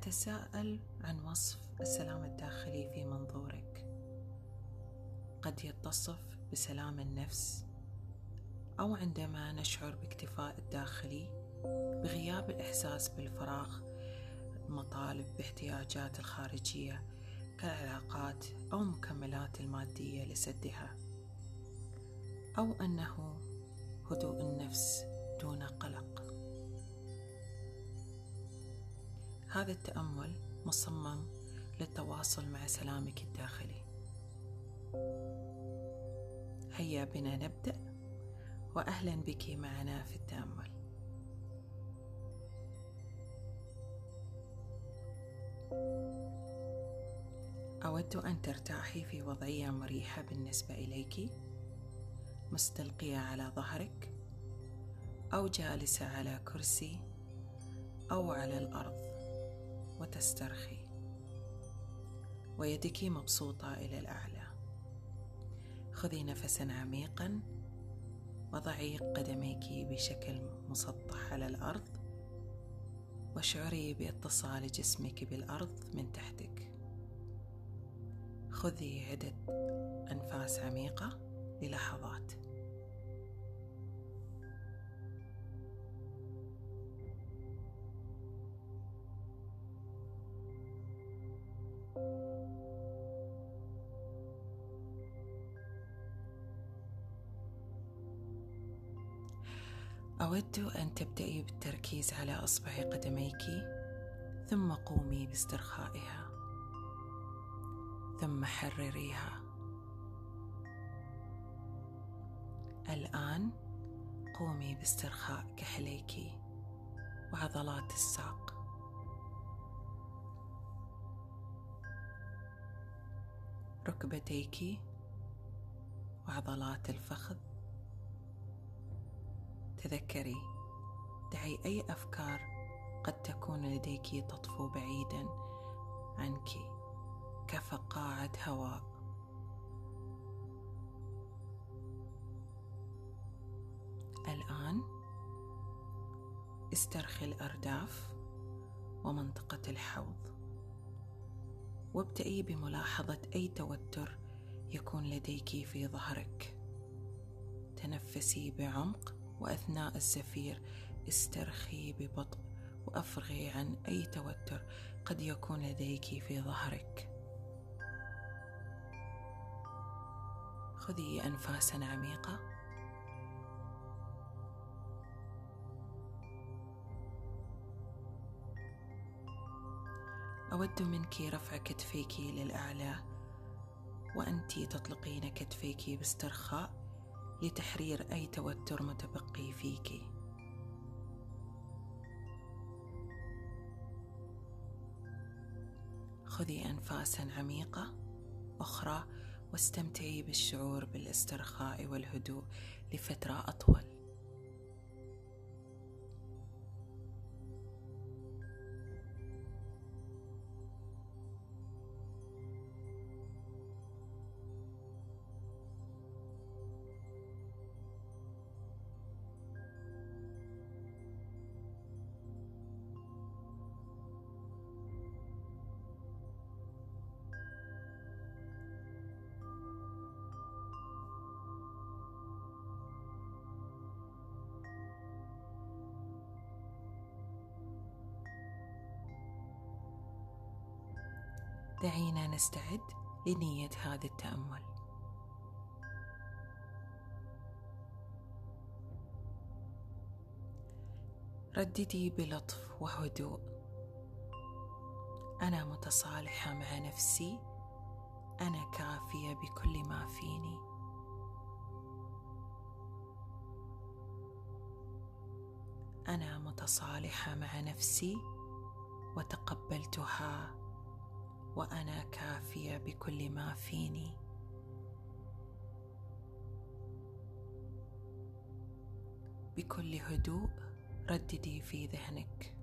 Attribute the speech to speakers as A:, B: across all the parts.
A: أتساءل عن وصف السلام الداخلي في منظورك. قد يتصف بسلام النفس أو عندما نشعر باكتفاء الداخلي بغياب الإحساس بالفراغ المطالب باحتياجات الخارجية كالعلاقات أو مكملات المادية لسدها أو أنه هدوء النفس دون قلق. هذا التأمل مصمم للتواصل مع سلامك الداخلي. هيا بنا نبدأ وأهلا بك معنا في التأمل. أود أن ترتاحي في وضعية مريحة بالنسبة إليك. مستلقية على ظهرك أو جالسة على كرسي أو على الأرض. وتسترخي. ويدك مبسوطة إلى الأعلى. خذي نفسا عميقا وضعي قدميك بشكل مسطح على الأرض واشعري باتصال جسمك بالأرض من تحتك. خذي عدة أنفاس عميقة للحظات. أود أن تبدأي بالتركيز على أصبع قدميك ثم قومي باسترخائها ثم حرريها. الآن قومي باسترخاء كحليك وعضلات الساق. ركبتيك وعضلات الفخذ. تذكري دعي أي أفكار قد تكون لديك تطفو بعيدا عنك كفقاعة هواء. الآن استرخي الأرداف ومنطقة الحوض وابدأي بملاحظة أي توتر يكون لديك في ظهرك. تنفسي بعمق وأثناء الزفير استرخي ببطء وأفرغي عن أي توتر قد يكون لديك في ظهرك. خذي انفاسا عميقة. أود منك رفع كتفيك للأعلى وانت تطلقين كتفيك باسترخاء. لتحرير أي توتر متبقي فيك. خذي انفاسا عميقة أخرى واستمتعي بالشعور بالإسترخاء والهدوء لفترة أطول. دعينا نستعد لنية هذا التأمل. رددي بلطف وهدوء. أنا متصالحة مع نفسي. أنا كافية بكل ما فيني. أنا متصالحة مع نفسي وتقبلتها وأنا كافية بكل ما فيني. بكل هدوء رددي في ذهنك.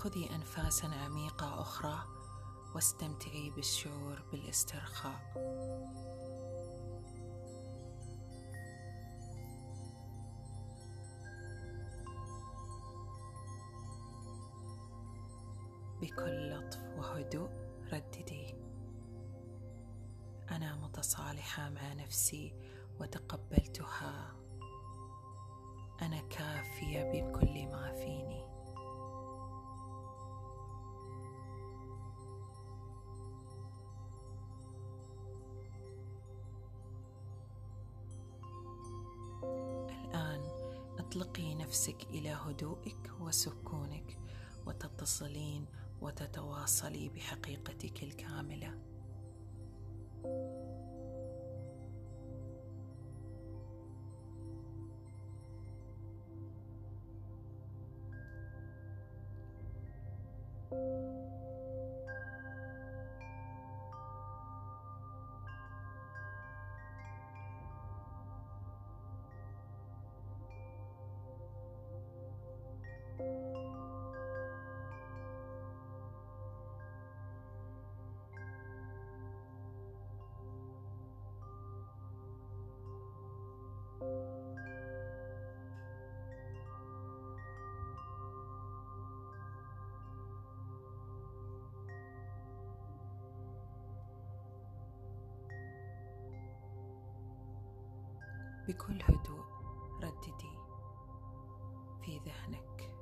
A: خذي أنفاسا عميقة أخرى واستمتعي بالشعور بالاسترخاء. بكل لطف وهدوء رددي. أنا متصالحة مع نفسي وتقبلتها. أنا كافية بكل ما فيني. اطلقي نفسك إلى هدوئك وسكونك وتتصلين وتتواصلي بحقيقتك الكاملة. بكل هدوء رددي في ذهنك.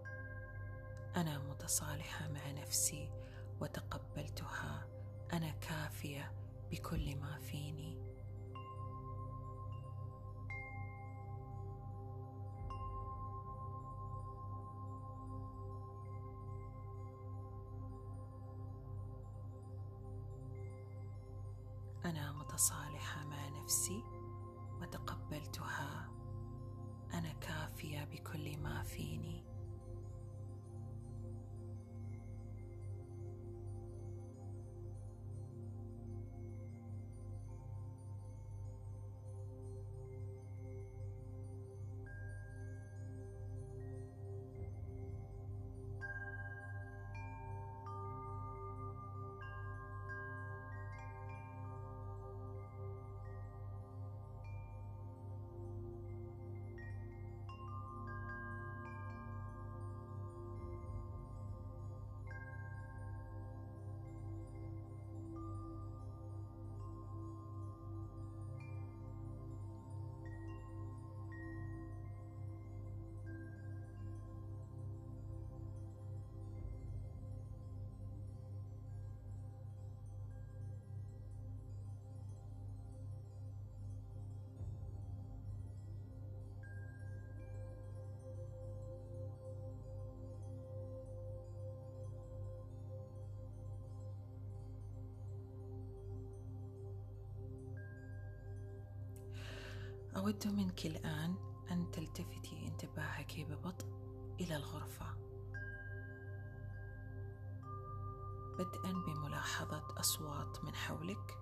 A: أنا متصالحة مع نفسي وتقبلتها. أنا كافية بكل ما فيني. أنا كافيه بكل ما فيني. أود منك الآن أن تلتفتي انتباهك ببطء إلى الغرفة. بدءا بملاحظة أصوات من حولك.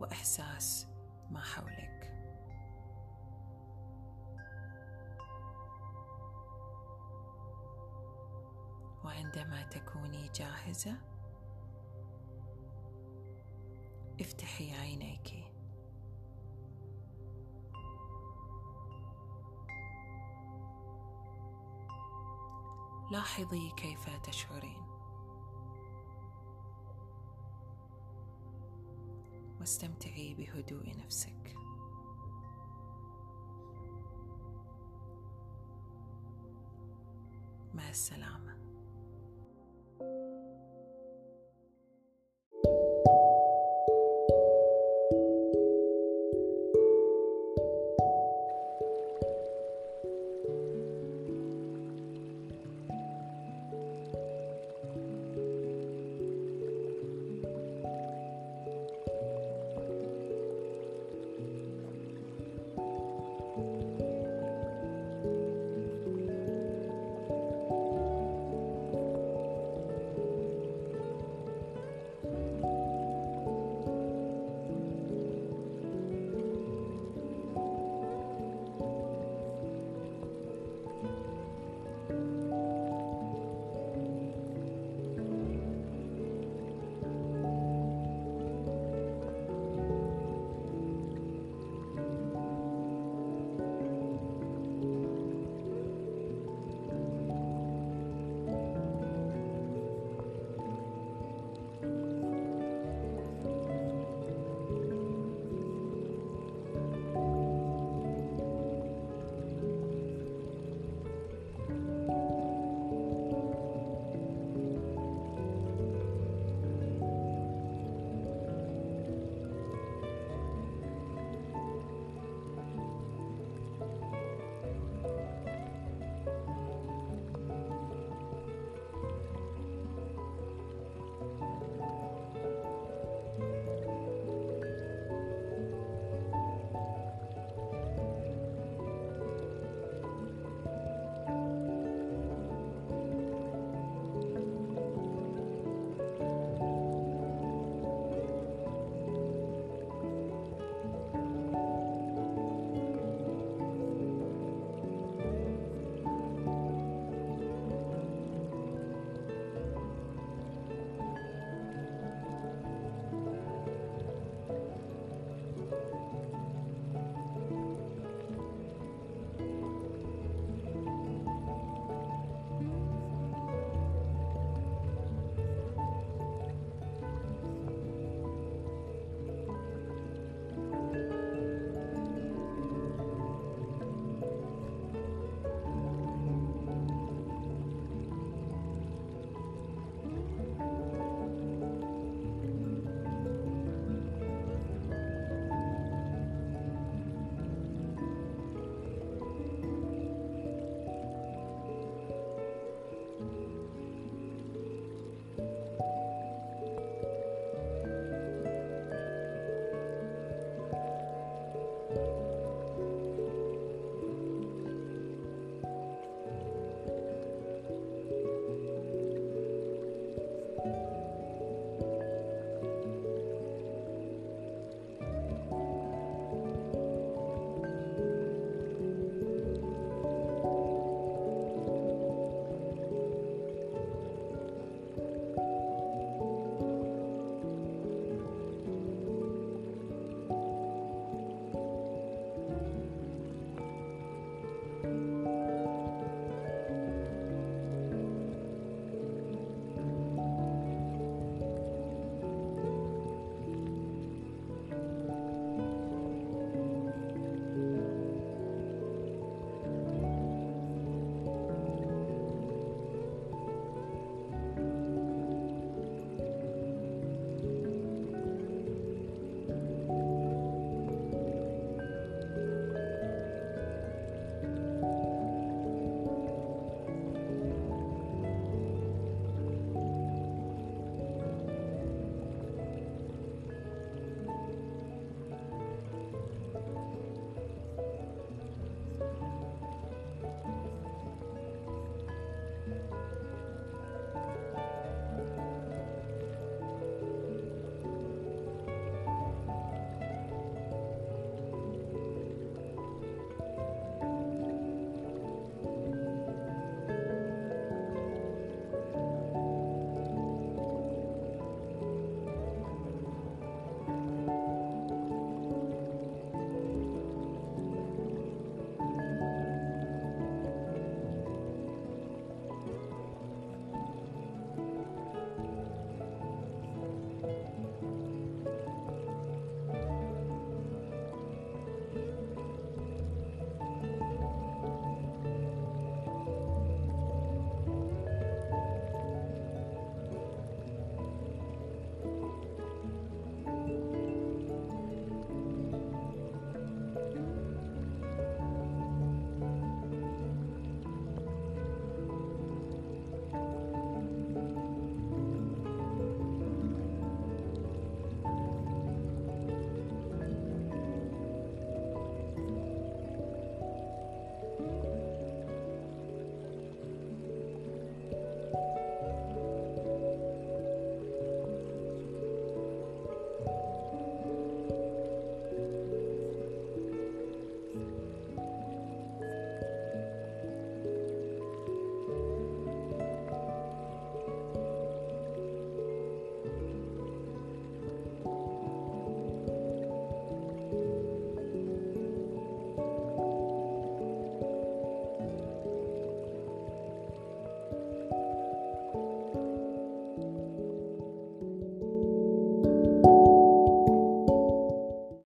A: وإحساس ما حولك. وعندما تكوني جاهزة افتحي عينيك. لاحظي كيف تشعرين. واستمتعي بهدوء نفسك. مع السلامة.